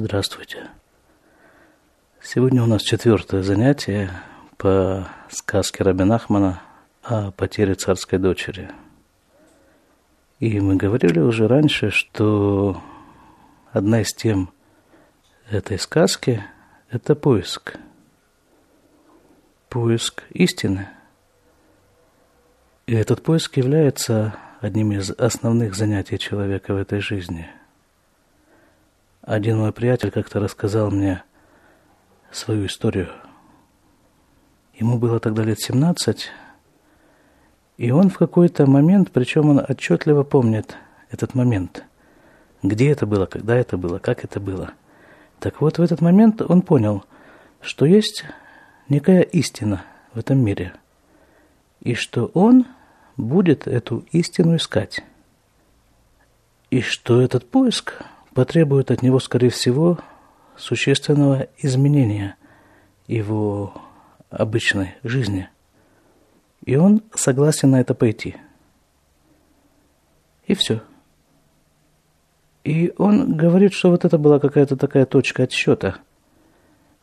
Здравствуйте. Сегодня у нас четвертое занятие по сказке Рабин Ахмана о потере царской дочери. И мы говорили уже раньше, что одна из тем этой сказки – это поиск. Поиск истины. И этот поиск является одним из основных занятий человека в этой жизни – один мой приятель как-то рассказал мне свою историю. Ему было тогда лет 17, и он в какой-то момент, причем он отчетливо помнит этот момент, где это было, когда это было, как это было. Так вот, в этот момент он понял, что есть некая истина в этом мире, и что он будет эту истину искать, и что этот поиск – потребует от него, скорее всего, существенного изменения его обычной жизни. И он согласен на это пойти. И все. И он говорит, что вот это была какая-то такая точка отсчета.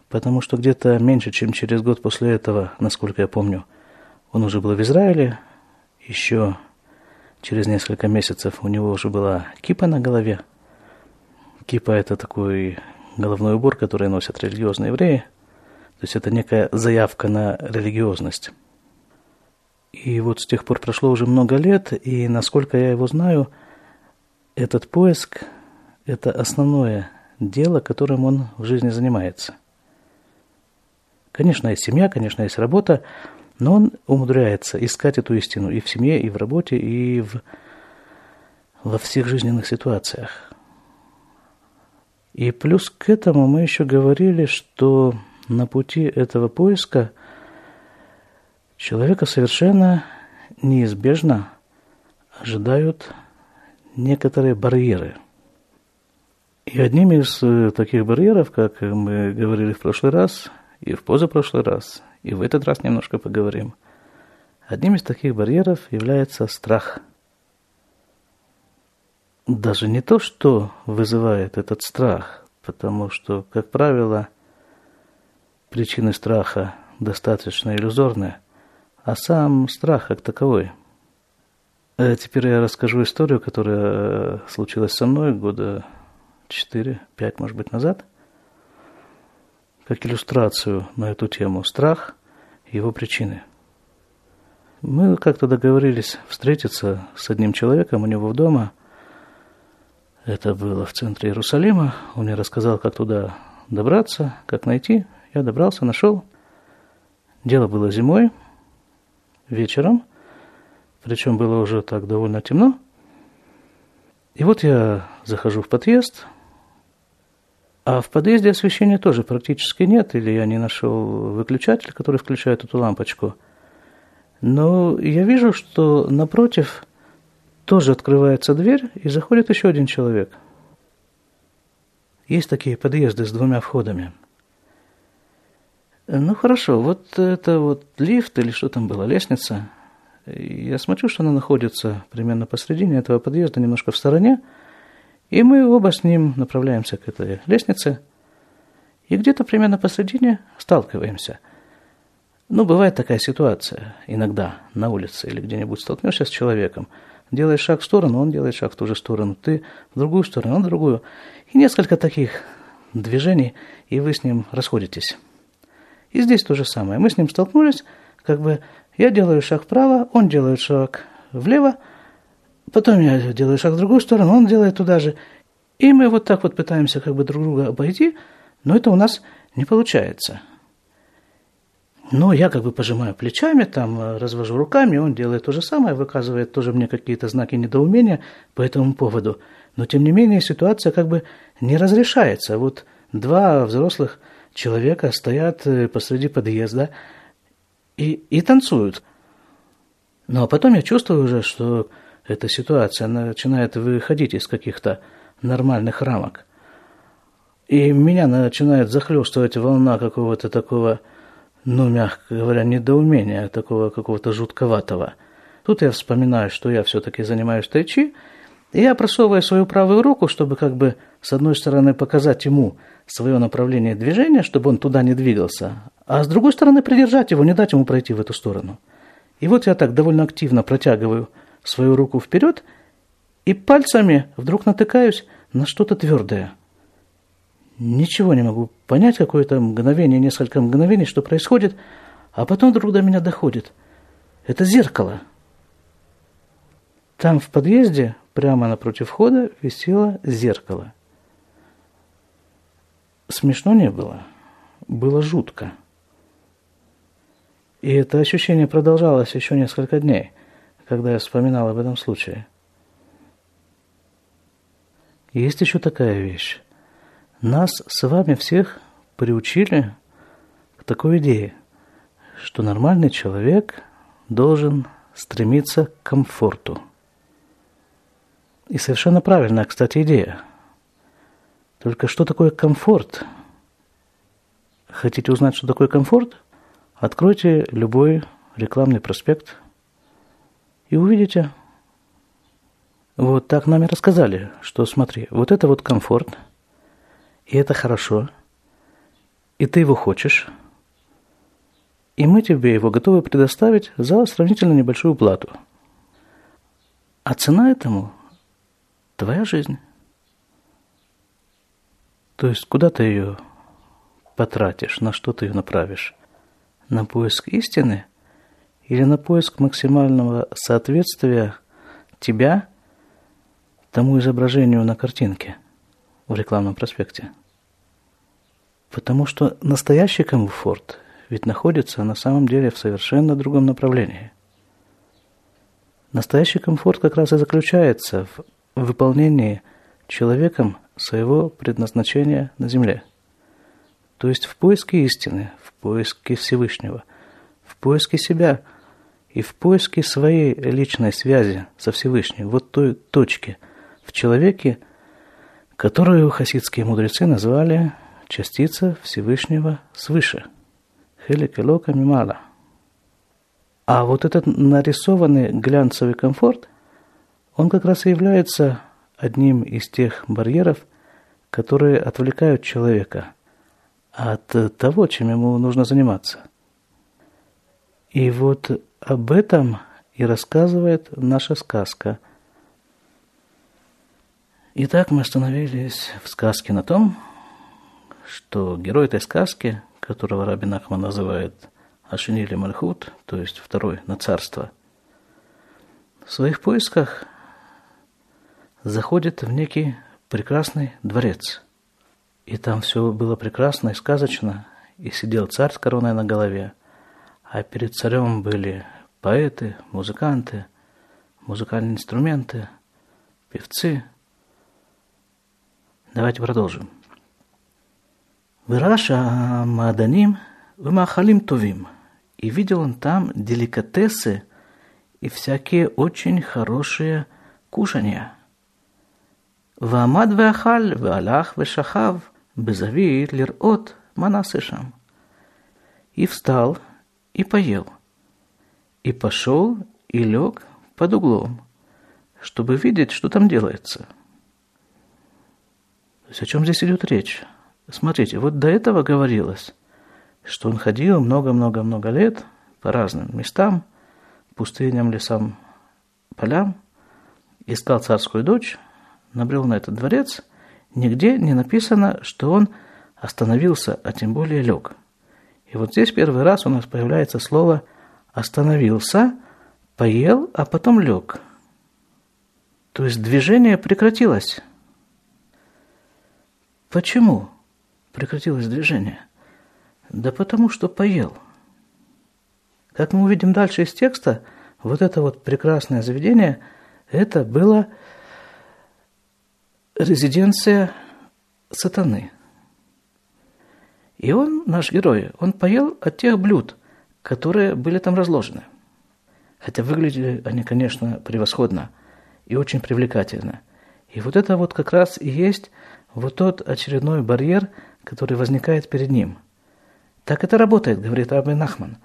Потому что где-то меньше, чем через год после этого, насколько я помню, он уже был в Израиле. Еще через несколько месяцев у него уже была кипа на голове – Кипа – это такой головной убор, который носят религиозные евреи. То есть это некая заявка на религиозность. И вот с тех пор прошло уже много лет, и насколько я его знаю, этот поиск – это основное дело, которым он в жизни занимается. Конечно, есть семья, конечно, есть работа, но он умудряется искать эту истину и в семье, и в работе, и в, во всех жизненных ситуациях. И плюс к этому мы еще говорили, что на пути этого поиска человека совершенно неизбежно ожидают некоторые барьеры. И одним из э, таких барьеров, как мы говорили в прошлый раз, и в позапрошлый раз, и в этот раз немножко поговорим, одним из таких барьеров является страх – даже не то, что вызывает этот страх, потому что, как правило, причины страха достаточно иллюзорны, а сам страх как таковой. А теперь я расскажу историю, которая случилась со мной года 4-5, может быть, назад, как иллюстрацию на эту тему «Страх и его причины». Мы как-то договорились встретиться с одним человеком у него в дома – это было в центре Иерусалима. Он мне рассказал, как туда добраться, как найти. Я добрался, нашел. Дело было зимой, вечером. Причем было уже так довольно темно. И вот я захожу в подъезд, а в подъезде освещения тоже практически нет, или я не нашел выключатель, который включает эту лампочку. Но я вижу, что напротив тоже открывается дверь, и заходит еще один человек. Есть такие подъезды с двумя входами. Ну хорошо, вот это вот лифт или что там было, лестница. Я смотрю, что она находится примерно посредине этого подъезда, немножко в стороне. И мы оба с ним направляемся к этой лестнице. И где-то примерно посредине сталкиваемся. Ну, бывает такая ситуация иногда на улице или где-нибудь столкнешься с человеком – делаешь шаг в сторону, он делает шаг в ту же сторону, ты в другую сторону, он в другую. И несколько таких движений, и вы с ним расходитесь. И здесь то же самое. Мы с ним столкнулись, как бы я делаю шаг вправо, он делает шаг влево, потом я делаю шаг в другую сторону, он делает туда же. И мы вот так вот пытаемся как бы друг друга обойти, но это у нас не получается. Но я как бы пожимаю плечами, там э, развожу руками, он делает то же самое, выказывает тоже мне какие-то знаки недоумения по этому поводу. Но тем не менее ситуация как бы не разрешается. Вот два взрослых человека стоят э, посреди подъезда и, и танцуют. Ну а потом я чувствую уже, что эта ситуация начинает выходить из каких-то нормальных рамок. И меня начинает захлестывать волна какого-то такого ну, мягко говоря, недоумения, такого какого-то жутковатого. Тут я вспоминаю, что я все-таки занимаюсь тайчи, И я просовываю свою правую руку, чтобы как бы с одной стороны показать ему свое направление движения, чтобы он туда не двигался, а с другой стороны придержать его, не дать ему пройти в эту сторону. И вот я так довольно активно протягиваю свою руку вперед и пальцами вдруг натыкаюсь на что-то твердое. Ничего не могу понять, какое-то мгновение, несколько мгновений, что происходит, а потом вдруг до меня доходит. Это зеркало. Там в подъезде, прямо напротив входа, висело зеркало. Смешно не было. Было жутко. И это ощущение продолжалось еще несколько дней, когда я вспоминал об этом случае. Есть еще такая вещь. Нас с вами всех приучили к такой идее, что нормальный человек должен стремиться к комфорту. И совершенно правильная, кстати, идея. Только что такое комфорт? Хотите узнать, что такое комфорт? Откройте любой рекламный проспект и увидите. Вот так нам и рассказали, что смотри, вот это вот комфорт, и это хорошо, и ты его хочешь, и мы тебе его готовы предоставить за сравнительно небольшую плату. А цена этому – твоя жизнь. То есть куда ты ее потратишь, на что ты ее направишь? на поиск истины или на поиск максимального соответствия тебя тому изображению на картинке в рекламном проспекте. Потому что настоящий комфорт ведь находится на самом деле в совершенно другом направлении. Настоящий комфорт как раз и заключается в выполнении человеком своего предназначения на Земле – то есть в поиске истины, в поиске Всевышнего, в поиске себя и в поиске своей личной связи со Всевышним, вот той точки в человеке, которую хасидские мудрецы назвали частица Всевышнего свыше. Хеликелока мимала. А вот этот нарисованный глянцевый комфорт, он как раз и является одним из тех барьеров, которые отвлекают человека от того, чем ему нужно заниматься. И вот об этом и рассказывает наша сказка. Итак, мы остановились в сказке на том, что герой этой сказки, которого Рабин Ахман называет Ашинили Мальхут, то есть второй на царство, в своих поисках заходит в некий прекрасный дворец – и там все было прекрасно и сказочно, и сидел царь с короной на голове, а перед царем были поэты, музыканты, музыкальные инструменты, певцы. Давайте продолжим. Выраша Маданим Вымахалим Тувим. И видел он там деликатесы и всякие очень хорошие кушания. Вамад Вахаль Валах Вешахав Безавит Лирот Манасышам. И встал, и поел, и пошел, и лег под углом, чтобы видеть, что там делается – есть о чем здесь идет речь? Смотрите, вот до этого говорилось, что он ходил много-много-много лет по разным местам, пустыням, лесам, полям, искал царскую дочь, набрел на этот дворец – Нигде не написано, что он остановился, а тем более лег. И вот здесь первый раз у нас появляется слово «остановился», «поел», а потом лег. То есть движение прекратилось. Почему прекратилось движение? Да потому что поел. Как мы увидим дальше из текста, вот это вот прекрасное заведение, это было резиденция сатаны. И он, наш герой, он поел от тех блюд, которые были там разложены. Хотя выглядели они, конечно, превосходно и очень привлекательно. И вот это вот как раз и есть вот тот очередной барьер, который возникает перед ним. Так это работает, говорит Рабин Нахман.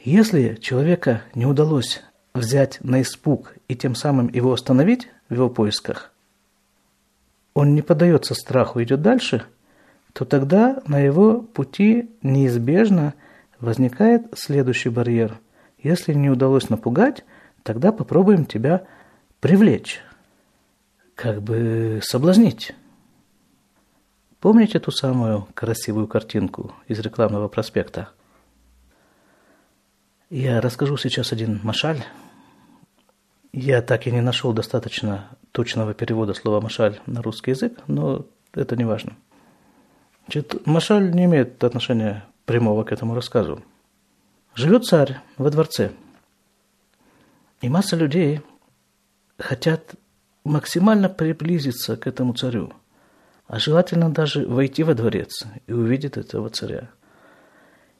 Если человека не удалось взять на испуг и тем самым его остановить – в его поисках, он не поддается страху, идет дальше, то тогда на его пути неизбежно возникает следующий барьер. Если не удалось напугать, тогда попробуем тебя привлечь, как бы соблазнить. Помните ту самую красивую картинку из рекламного проспекта? Я расскажу сейчас один машаль. Я так и не нашел достаточно точного перевода слова «машаль» на русский язык, но это не важно. Значит, машаль не имеет отношения прямого к этому рассказу. Живет царь во дворце, и масса людей хотят максимально приблизиться к этому царю – а желательно даже войти во дворец и увидеть этого царя.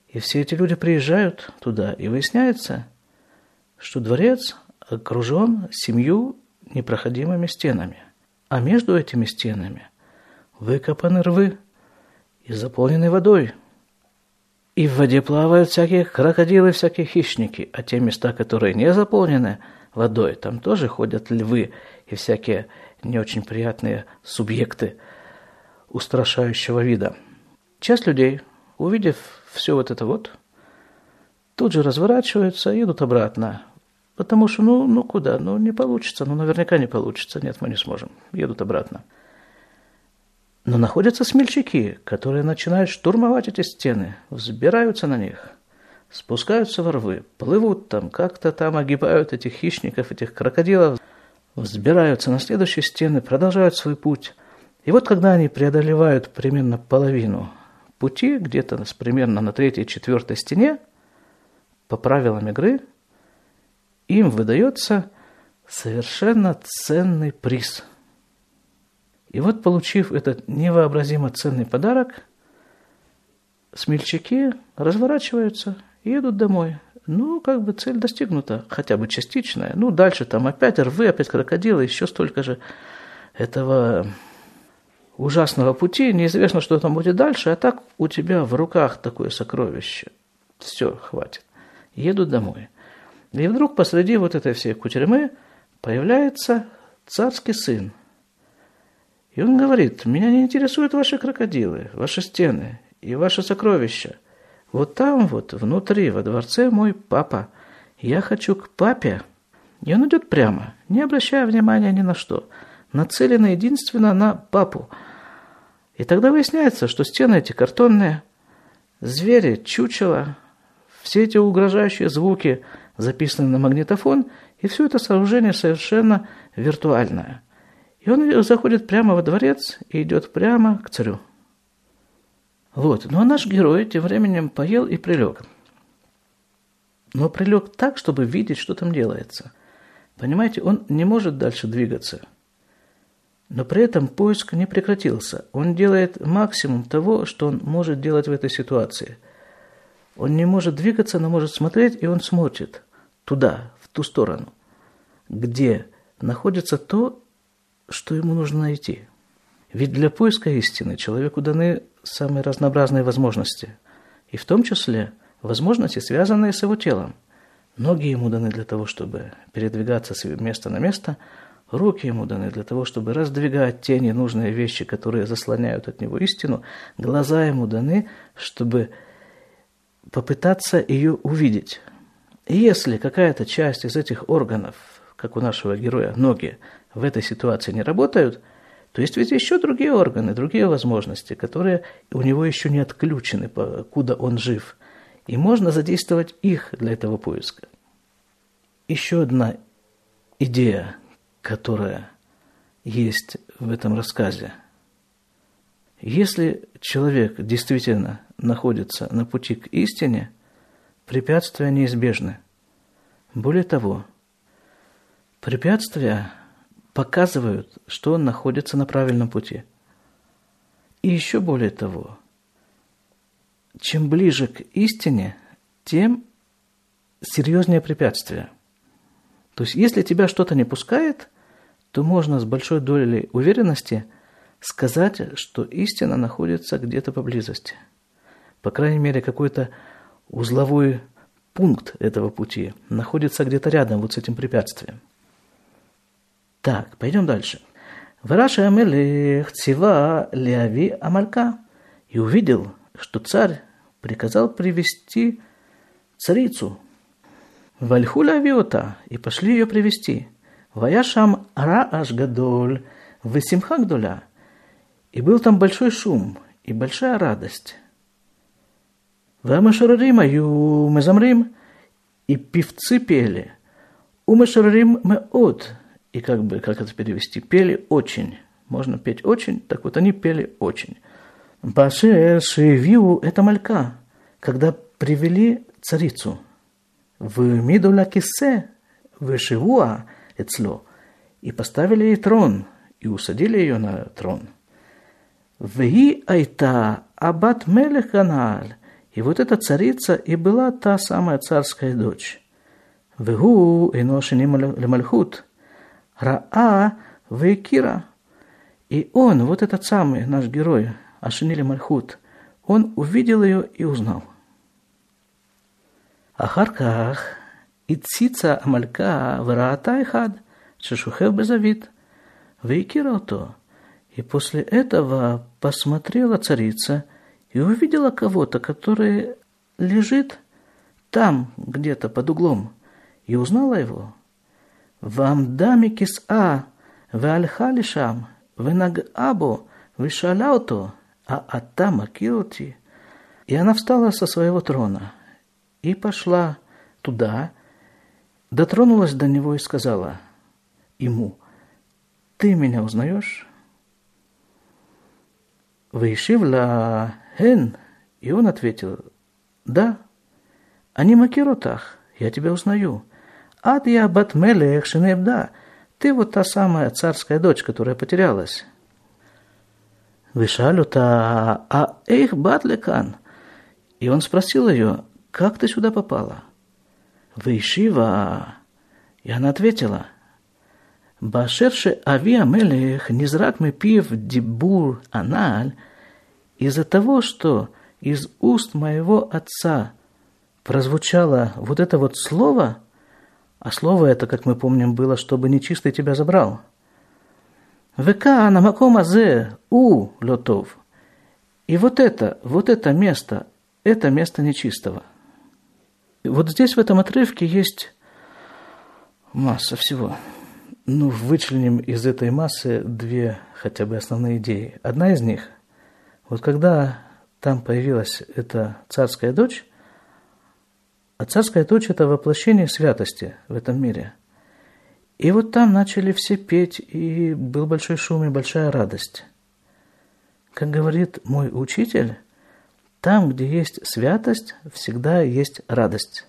И все эти люди приезжают туда, и выясняется, что дворец окружен семью непроходимыми стенами, а между этими стенами выкопаны рвы и заполнены водой. И в воде плавают всякие крокодилы, всякие хищники, а те места, которые не заполнены водой, там тоже ходят львы и всякие не очень приятные субъекты – устрашающего вида. Часть людей, увидев все вот это вот, тут же разворачиваются и едут обратно. Потому что, ну, ну куда, ну не получится, ну наверняка не получится, нет, мы не сможем, едут обратно. Но находятся смельчаки, которые начинают штурмовать эти стены, взбираются на них, спускаются во рвы, плывут там, как-то там огибают этих хищников, этих крокодилов, взбираются на следующие стены, продолжают свой путь, и вот когда они преодолевают примерно половину пути, где-то примерно на третьей-четвертой стене, по правилам игры, им выдается совершенно ценный приз. И вот, получив этот невообразимо ценный подарок, смельчаки разворачиваются и едут домой. Ну, как бы цель достигнута, хотя бы частичная. Ну, дальше там опять рвы, опять крокодилы, еще столько же этого ужасного пути, неизвестно, что там будет дальше, а так у тебя в руках такое сокровище. Все, хватит. Еду домой. И вдруг посреди вот этой всей кутерьмы появляется царский сын. И он говорит, меня не интересуют ваши крокодилы, ваши стены и ваши сокровища. Вот там вот, внутри, во дворце мой папа. Я хочу к папе. И он идет прямо, не обращая внимания ни на что – нацелена единственно на папу. И тогда выясняется, что стены эти картонные, звери, чучела, все эти угрожающие звуки записаны на магнитофон, и все это сооружение совершенно виртуальное. И он заходит прямо во дворец и идет прямо к царю. Вот. Ну а наш герой тем временем поел и прилег. Но прилег так, чтобы видеть, что там делается. Понимаете, он не может дальше двигаться – но при этом поиск не прекратился. Он делает максимум того, что он может делать в этой ситуации. Он не может двигаться, но может смотреть, и он смотрит туда, в ту сторону, где находится то, что ему нужно найти. Ведь для поиска истины человеку даны самые разнообразные возможности, и в том числе возможности, связанные с его телом. Ноги ему даны для того, чтобы передвигаться с места на место – Руки ему даны для того, чтобы раздвигать те ненужные вещи, которые заслоняют от него истину. Глаза ему даны, чтобы попытаться ее увидеть. И если какая-то часть из этих органов, как у нашего героя, ноги, в этой ситуации не работают, то есть ведь еще другие органы, другие возможности, которые у него еще не отключены, куда он жив. И можно задействовать их для этого поиска. Еще одна идея, которая есть в этом рассказе. Если человек действительно находится на пути к истине, препятствия неизбежны. Более того, препятствия показывают, что он находится на правильном пути. И еще более того, чем ближе к истине, тем серьезнее препятствия. То есть, если тебя что-то не пускает – то можно с большой долей уверенности сказать, что истина находится где-то поблизости. По крайней мере, какой-то узловой пункт этого пути находится где-то рядом вот с этим препятствием. Так, пойдем дальше. Вараша Амелех цива Леави Амалька и увидел, что царь приказал привести царицу. Вальхуля Авиота и пошли ее привести. Ваяшам Рааш Гадоль, Весимха Гдоля. И был там большой шум и большая радость. Вамашарарим аю мезамрим, и певцы пели. Умашарарим меот, и как бы, как это перевести, пели очень. Можно петь очень, так вот они пели очень. Башер Шевиу – это малька, когда привели царицу. В Мидуля Кисе, в Шивуа Эцло, и поставили ей трон, и усадили ее на трон. Веи Айта Абат Мелех и вот эта царица и была та самая царская дочь. Вегу Иношини Лемальхут, Раа Вейкира. И он, вот этот самый наш герой, Ашинили Мальхут, он увидел ее и узнал. Ахарках Ицица Амалька Вараата Ихад, Шешухев Безавит, Вейкира то. И после этого посмотрела царица и увидела кого-то, который лежит там, где-то под углом, и узнала его. ועמדה מכסאה והלכה לשם, ונגעה בו, ושאלה אותו, а אתה מכיר אותי? И она встала со своего трона и пошла туда, дотронулась до него и сказала ему, «Ты меня узнаешь?» Вейшив ла хен, и он ответил, «Да, они макиротах, я тебя узнаю». Ад я Батмелех Шинебда. Ты вот та самая царская дочь, которая потерялась. Вишалю-то, а их батлекан. И он спросил ее, как ты сюда попала? Вишива. И она ответила, Башерше Авиа Мелех Низрак Мепив Дибур Аналь, из-за того, что из уст моего отца прозвучало вот это вот слово – а слово это, как мы помним, было, чтобы нечистый тебя забрал. Века на макомазе у лотов. И вот это, вот это место, это место нечистого. Вот здесь в этом отрывке есть масса всего. Ну, вычленим из этой массы две хотя бы основные идеи. Одна из них, вот когда там появилась эта царская дочь, а царская дочь – это воплощение святости в этом мире. И вот там начали все петь, и был большой шум и большая радость. Как говорит мой учитель, там, где есть святость, всегда есть радость,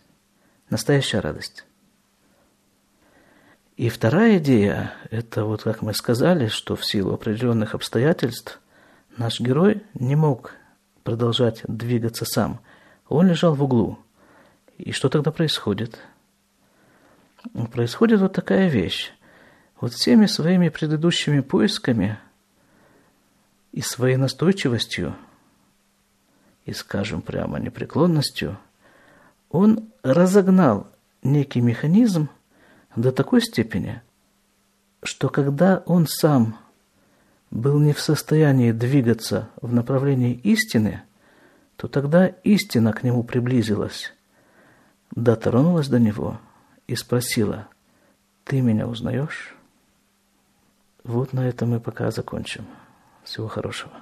настоящая радость. И вторая идея – это вот как мы сказали, что в силу определенных обстоятельств наш герой не мог продолжать двигаться сам. Он лежал в углу – и что тогда происходит? Происходит вот такая вещь. Вот всеми своими предыдущими поисками и своей настойчивостью, и, скажем прямо, непреклонностью, он разогнал некий механизм до такой степени, что когда он сам был не в состоянии двигаться в направлении истины, то тогда истина к нему приблизилась дотронулась до него и спросила, «Ты меня узнаешь?» Вот на этом мы пока закончим. Всего хорошего.